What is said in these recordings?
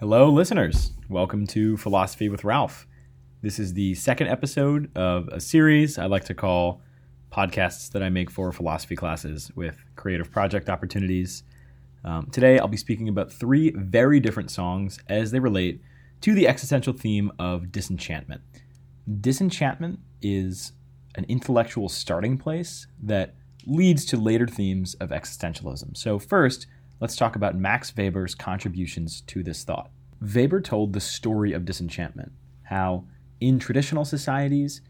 Hello, listeners. Welcome to Philosophy with Ralph. This is the second episode of a series I like to call podcasts that I make for philosophy classes with creative project opportunities. Um, today, I'll be speaking about three very different songs as they relate to the existential theme of disenchantment. Disenchantment is an intellectual starting place that leads to later themes of existentialism. So, first, let's talk about Max Weber's contributions to this thought. Weber told the story of disenchantment, how in traditional societies,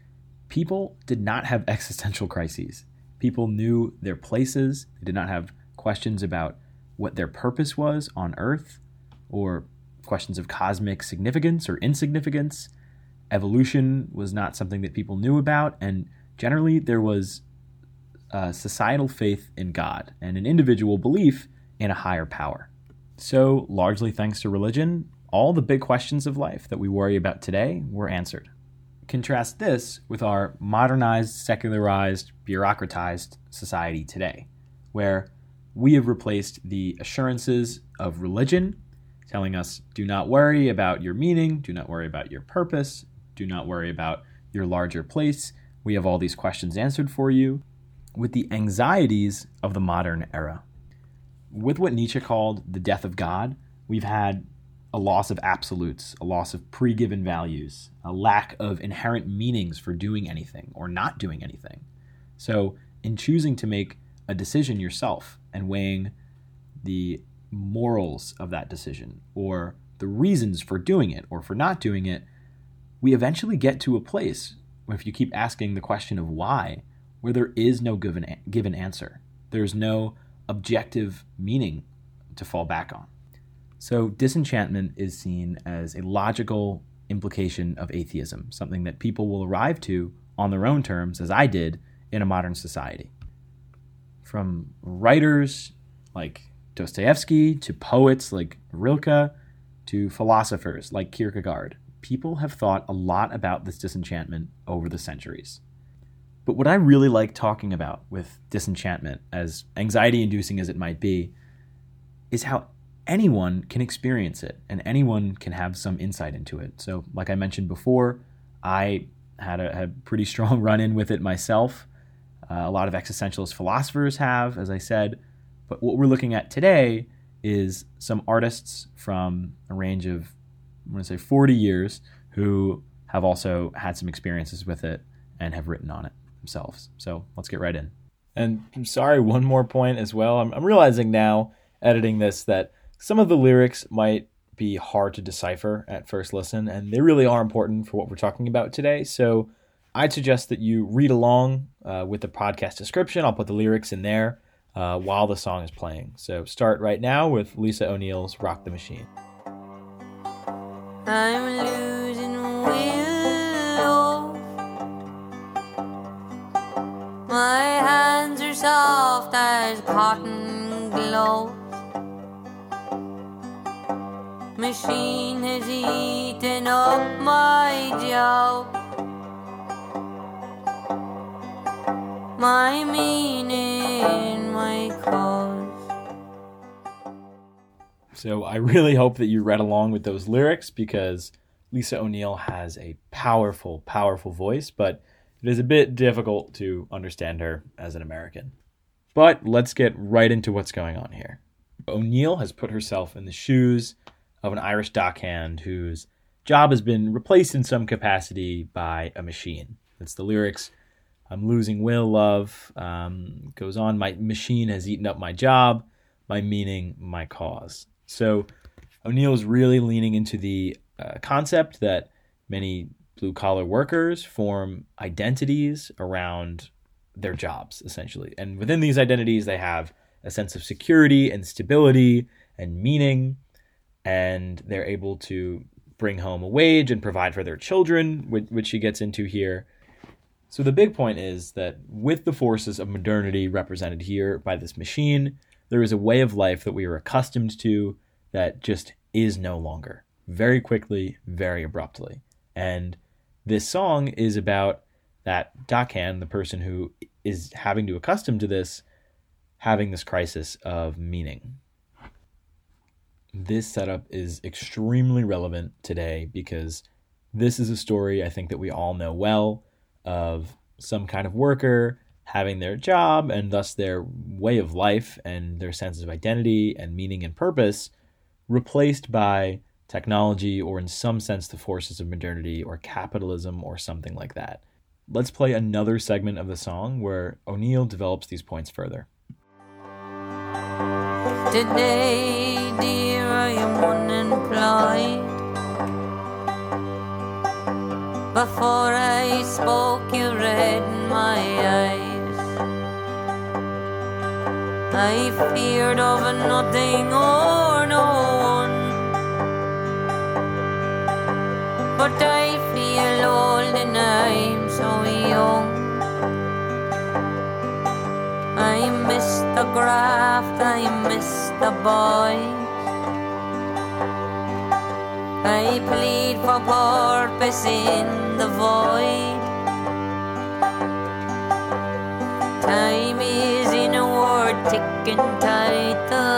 people did not have existential crises. People knew their places, they did not have questions about what their purpose was on earth or questions of cosmic significance or insignificance. Evolution was not something that people knew about, and generally there was a societal faith in God and an individual belief in a higher power. So, largely thanks to religion, all the big questions of life that we worry about today were answered. Contrast this with our modernized, secularized, bureaucratized society today, where we have replaced the assurances of religion, telling us do not worry about your meaning, do not worry about your purpose, do not worry about your larger place. We have all these questions answered for you, with the anxieties of the modern era. With what Nietzsche called the death of God, we've had a loss of absolutes, a loss of pre given values, a lack of inherent meanings for doing anything or not doing anything. So, in choosing to make a decision yourself and weighing the morals of that decision or the reasons for doing it or for not doing it, we eventually get to a place if you keep asking the question of why, where there is no given, given answer. There's no objective meaning to fall back on. So, disenchantment is seen as a logical implication of atheism, something that people will arrive to on their own terms, as I did in a modern society. From writers like Dostoevsky to poets like Rilke to philosophers like Kierkegaard, people have thought a lot about this disenchantment over the centuries. But what I really like talking about with disenchantment, as anxiety inducing as it might be, is how anyone can experience it and anyone can have some insight into it. So, like I mentioned before, I had a, had a pretty strong run in with it myself. Uh, a lot of existentialist philosophers have, as I said. But what we're looking at today is some artists from a range of, I'm going to say 40 years, who have also had some experiences with it and have written on it themselves. So let's get right in. And I'm sorry, one more point as well. I'm, I'm realizing now, editing this, that some of the lyrics might be hard to decipher at first listen, and they really are important for what we're talking about today. So I'd suggest that you read along uh, with the podcast description. I'll put the lyrics in there uh, while the song is playing. So start right now with Lisa O'Neill's Rock the Machine. My hands are soft as cotton gloves. Machine has eaten up my job. My meaning, my cause. So I really hope that you read along with those lyrics because Lisa O'Neill has a powerful, powerful voice, but it is a bit difficult to understand her as an American. But let's get right into what's going on here. O'Neill has put herself in the shoes of an Irish dockhand whose job has been replaced in some capacity by a machine. That's the lyrics I'm losing will, love. Um, goes on, my machine has eaten up my job, my meaning, my cause. So O'Neill is really leaning into the uh, concept that many blue collar workers form identities around their jobs, essentially. And within these identities, they have a sense of security and stability and meaning and they're able to bring home a wage and provide for their children, which, she gets into here. So the big point is that with the forces of modernity represented here by this machine, there is a way of life that we are accustomed to that just is no longer. Very quickly, very abruptly. And this song is about that dockhand, the person who is having to accustom to this, having this crisis of meaning. this setup is extremely relevant today because this is a story I think that we all know well of some kind of worker having their job and thus their way of life and their sense of identity and meaning and purpose replaced by technology or in some sense the forces of modernity or capitalism or something like that. Let's play another segment of the song where O'Neill develops these points further. Today, dear, I am unemployed. Before I spoke, you read my eyes. I feared of nothing or no But I feel old and I'm so young. I miss the graft, I miss the boys. I plead for purpose in the void. Time is in a word ticking tighter.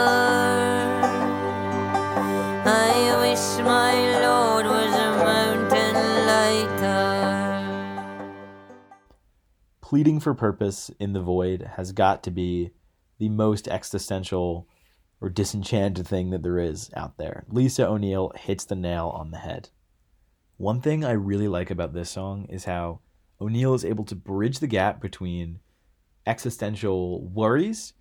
I wish my pleading for purpose in the void has got to be the most existential or disenchanted thing that there is out there. Lisa O'Neill hits the nail on the head. One thing I really like about this song is how O'Neill is able to bridge the gap between existential worries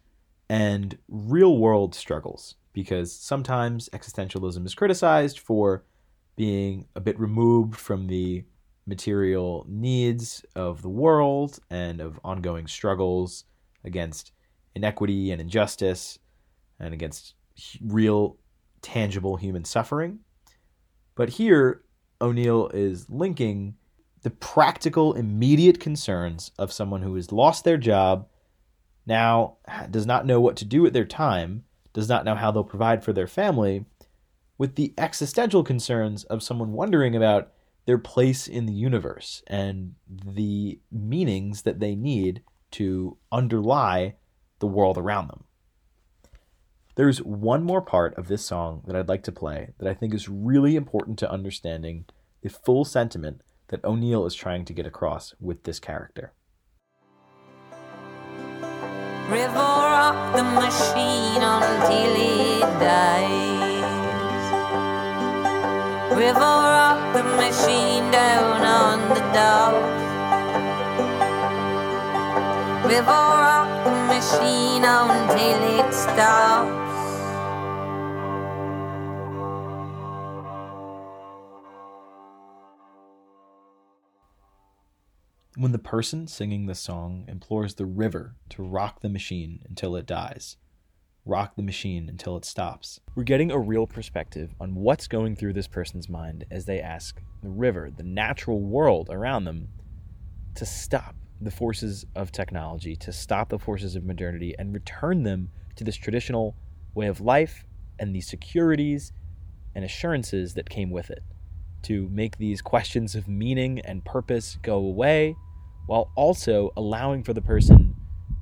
and real world struggles because sometimes existentialism is criticized for being a bit removed from the material needs of the world and of ongoing struggles against inequity and injustice and against real tangible human suffering. But here, O'Neill is linking the practical, immediate concerns of someone who has lost their job, now does not know what to do with their time, does not know how they'll provide for their family, with the existential concerns of someone wondering about their place in the universe and the meanings that they need to underlie the world around them. There's one more part of this song that I'd like to play that I think is really important to understanding the full sentiment that O'Neill is trying to get across with this character. River rock the machine until it dies. River machine down on the machine until it stops. When the person singing the song implores the river to rock the machine until it dies, rock the machine until it stops, we're getting a real perspective on what's going through this person's mind as they ask the river, the natural world around them, to stop the forces of technology, to stop the forces of modernity, and return them to this traditional way of life and the securities and assurances that came with it to make these questions of meaning and purpose go away while also allowing for the person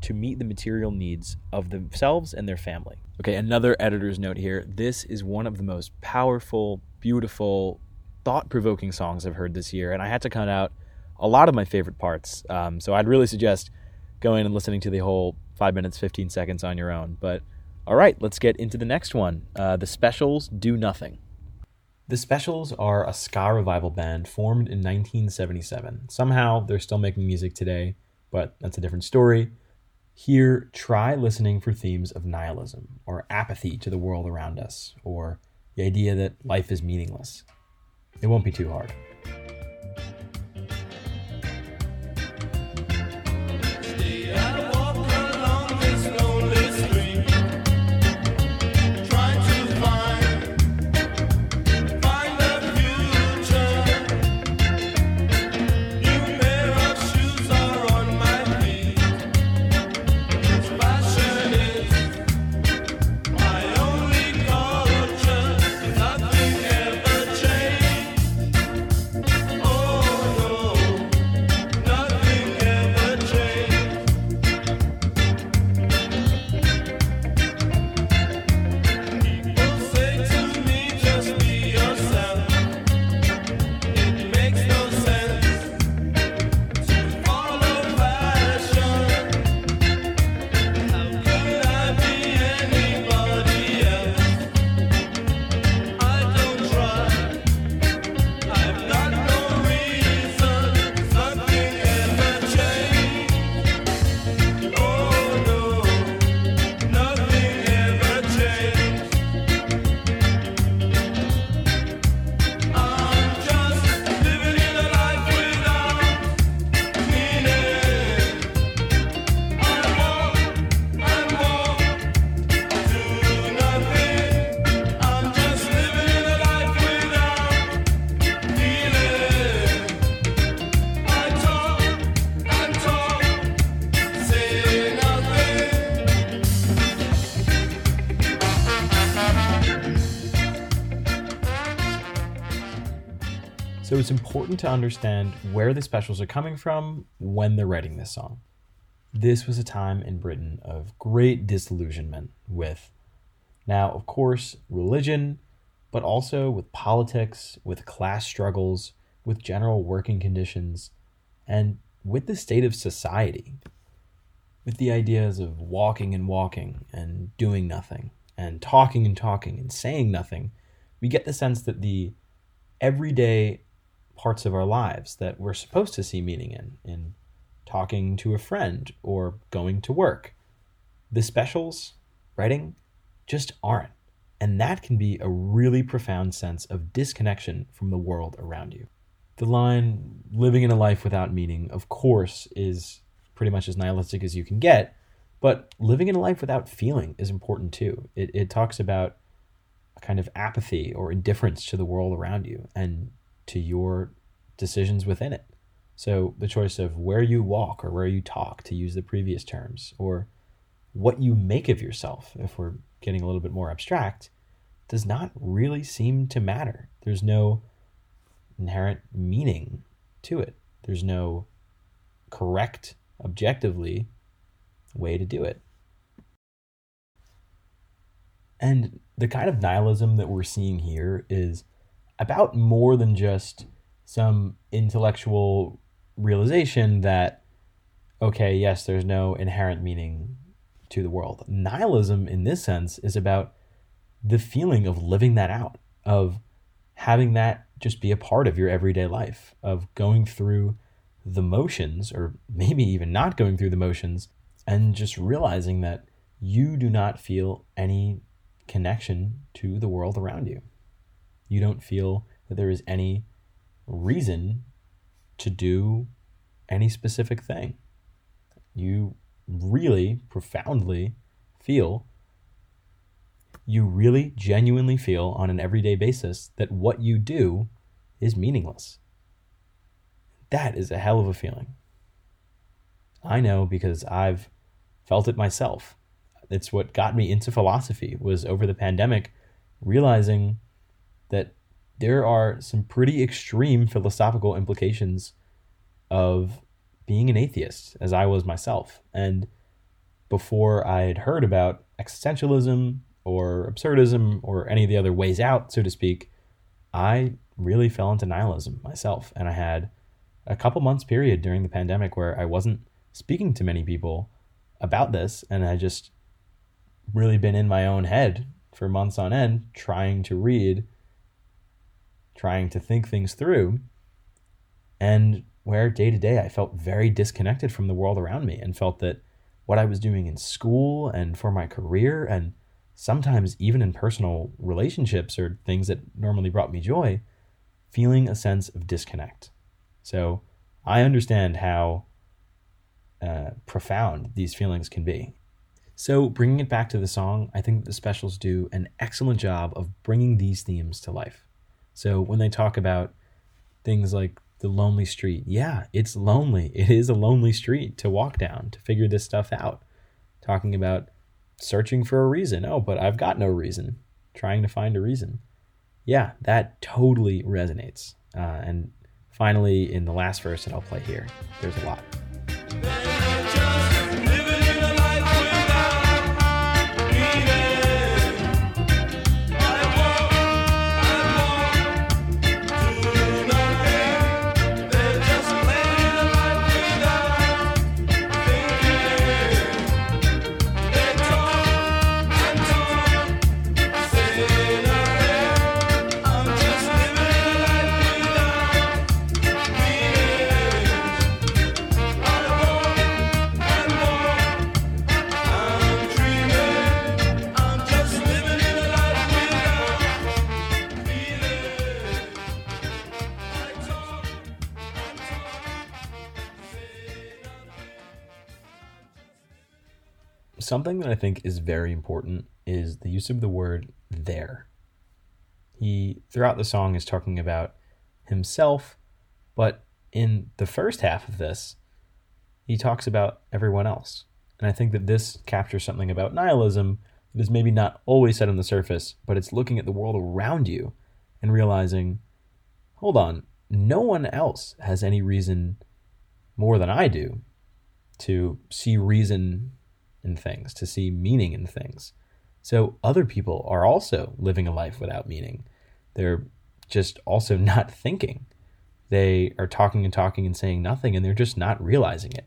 to meet the material needs of themselves and their family. Okay, another editor's note here. This is one of the most powerful, beautiful, thought provoking songs I've heard this year, and I had to cut out a lot of my favorite parts. Um, so I'd really suggest going and listening to the whole 5 minutes, 15 seconds on your own. But all right, let's get into the next one. Uh, the Specials Do Nothing. The Specials are a ska revival band formed in 1977. Somehow they're still making music today, but that's a different story. Here, try listening for themes of nihilism or apathy to the world around us, or the idea that life is meaningless. It won't be too hard. It's important to understand where the specials are coming from when they're writing this song. This was a time in Britain of great disillusionment with, now, of course, religion, but also with politics, with class struggles, with general working conditions, and with the state of society. With the ideas of walking and walking and doing nothing, and talking and talking and saying nothing, we get the sense that the everyday parts of our lives that we're supposed to see meaning in, in talking to a friend or going to work, the specials, writing, just aren't. And that can be a really profound sense of disconnection from the world around you. The line, living in a life without meaning, of course, is pretty much as nihilistic as you can get, but living in a life without feeling is important too. It, it talks about a kind of apathy or indifference to the world around you and to your decisions within it. So the choice of where you walk or where you talk, to use the previous terms, or what you make of yourself, if we're getting a little bit more abstract, does not really seem to matter. There's no inherent meaning to it. There's no correct, objectively way to do it. And the kind of nihilism that we're seeing here is about more than just some intellectual realization that, okay, yes, there's no inherent meaning to the world. Nihilism, in this sense, is about the feeling of living that out, of having that just be a part of your everyday life, of going through the motions, or maybe even not going through the motions, and just realizing that you do not feel any connection to the world around you. You don't feel that there is any reason to do any specific thing. You really profoundly feel, you really genuinely feel on an everyday basis that what you do is meaningless. That is a hell of a feeling. I know because I've felt it myself. It's what got me into philosophy was over the pandemic realizing that there are some pretty extreme philosophical implications of being an atheist, as I was myself. And before I had heard about existentialism or absurdism or any of the other ways out, so to speak, I really fell into nihilism myself. And I had a couple months period during the pandemic where I wasn't speaking to many people about this. And I just really been in my own head for months on end trying to read trying to think things through, and where day to day I felt very disconnected from the world around me and felt that what I was doing in school and for my career and sometimes even in personal relationships or things that normally brought me joy, feeling a sense of disconnect. So I understand how uh, profound these feelings can be. So, bringing it back to the song, I think the specials do an excellent job of bringing these themes to life. So when they talk about things like the lonely street, yeah, it's lonely. It is a lonely street to walk down to figure this stuff out. Talking about searching for a reason. Oh, but I've got no reason. Trying to find a reason. Yeah, that totally resonates. Uh, and finally, in the last verse that I'll play here, there's a lot. Something that I think is very important is the use of the word there. He, throughout the song, is talking about himself, but in the first half of this, he talks about everyone else. And I think that this captures something about nihilism that is maybe not always said on the surface, but it's looking at the world around you and realizing, hold on, no one else has any reason more than I do to see reason in things, to see meaning in things. So other people are also living a life without meaning. They're just also not thinking. They are talking and talking and saying nothing, and they're just not realizing it.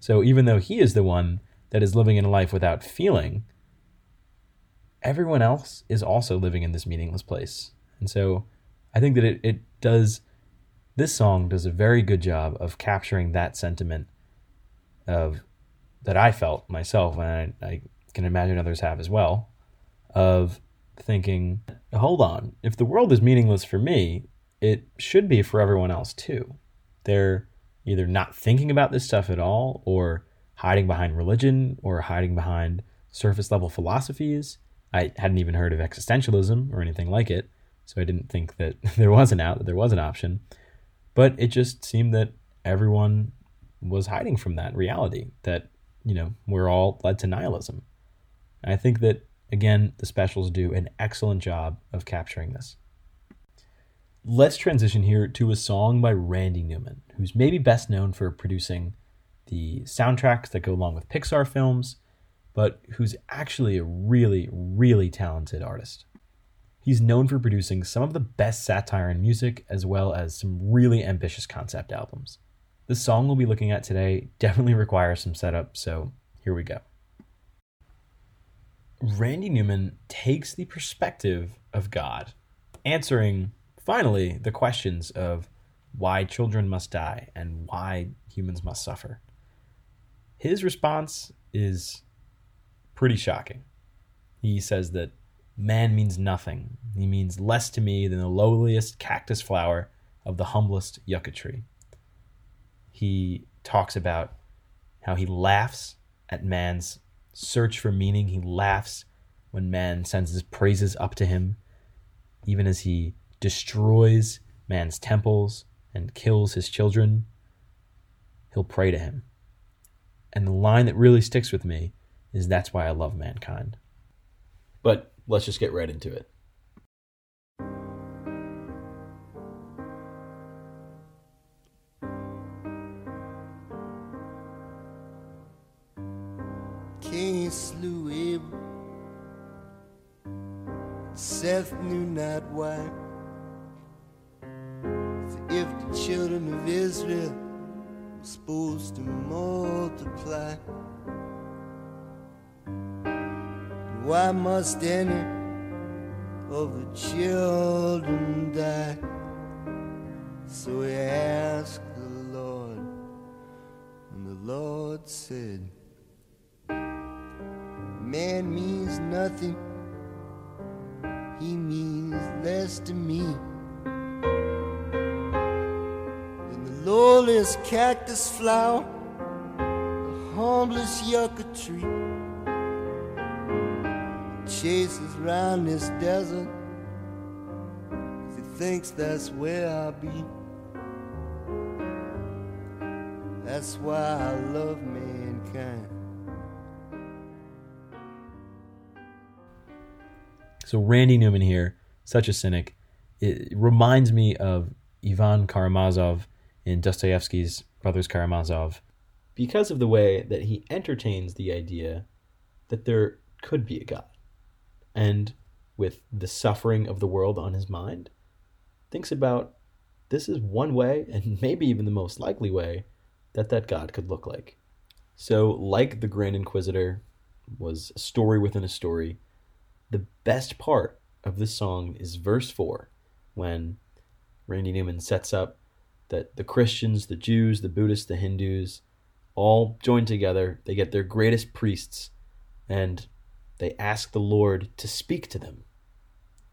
So even though he is the one that is living in a life without feeling, everyone else is also living in this meaningless place. And so I think that it, it does, this song does a very good job of capturing that sentiment of that I felt myself, and I, I can imagine others have as well, of thinking, hold on, if the world is meaningless for me, it should be for everyone else too. They're either not thinking about this stuff at all, or hiding behind religion, or hiding behind surface level philosophies. I hadn't even heard of existentialism or anything like it, so I didn't think that there was an out, that there was an option. But it just seemed that everyone was hiding from that reality that you know we're all led to nihilism. I think that again the specials do an excellent job of capturing this. Let's transition here to a song by Randy Newman, who's maybe best known for producing the soundtracks that go along with Pixar films, but who's actually a really, really talented artist. He's known for producing some of the best satire in music, as well as some really ambitious concept albums. The song we'll be looking at today definitely requires some setup, so here we go. Randy Newman takes the perspective of God, answering finally the questions of why children must die and why humans must suffer. His response is pretty shocking. He says that man means nothing. He means less to me than the lowliest cactus flower of the humblest yucca tree he talks about how he laughs at man's search for meaning. He laughs when man sends his praises up to him, even as he destroys man's temples and kills his children. He'll pray to him. And the line that really sticks with me is that's why I love mankind. But let's just get right into it. Not why. For if the children of Israel were supposed to multiply, why must any of the children die? So he asked the Lord, and the Lord said, man means nothing, he means less to me than the lowliest cactus flower, the humblest yucca tree. Chases round this desert, cause he thinks that's where I'll be. That's why I love mankind. So Randy Newman here, such a cynic. It reminds me of Ivan Karamazov in Dostoevsky's Brothers Karamazov because of the way that he entertains the idea that there could be a God. And with the suffering of the world on his mind, thinks about this is one way, and maybe even the most likely way, that that God could look like. So, like the Grand Inquisitor was a story within a story, the best part of this song is verse 4 when Randy Newman sets up that the Christians, the Jews, the Buddhists, the Hindus all join together. They get their greatest priests and they ask the Lord to speak to them.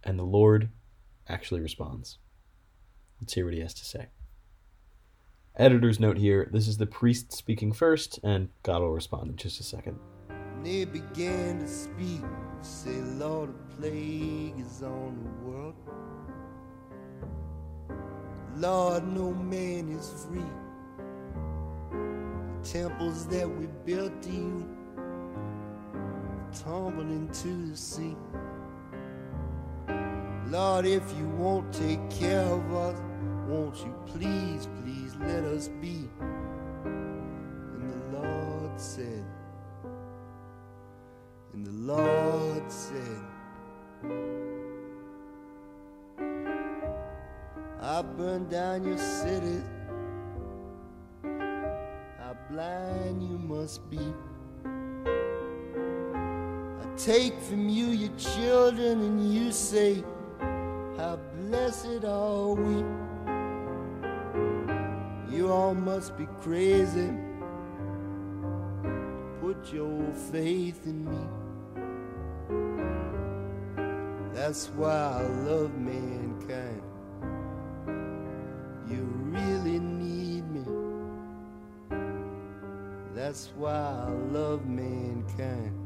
And the Lord actually responds. Let's hear what he has to say. Editor's note here this is the priest speaking first, and God will respond in just a second. They began to speak Say, Lord, a plague is on the world. Lord, no man is free. The temples that we built to you tumbled into the sea. Lord, if you won't take care of us, Won't you please, please let us be? And the Lord said, Lord said, I burned down your city. How blind you must be. I take from you your children, and you say, How blessed are we. You all must be crazy. Put your faith in me. That's why I love mankind. You really need me. That's why I love mankind.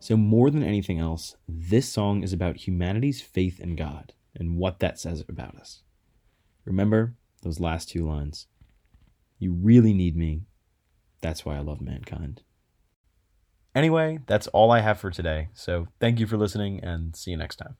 So, more than anything else, this song is about humanity's faith in God and what that says about us. Remember those last two lines. You really need me. That's why I love mankind. Anyway, that's all I have for today. So, thank you for listening and see you next time.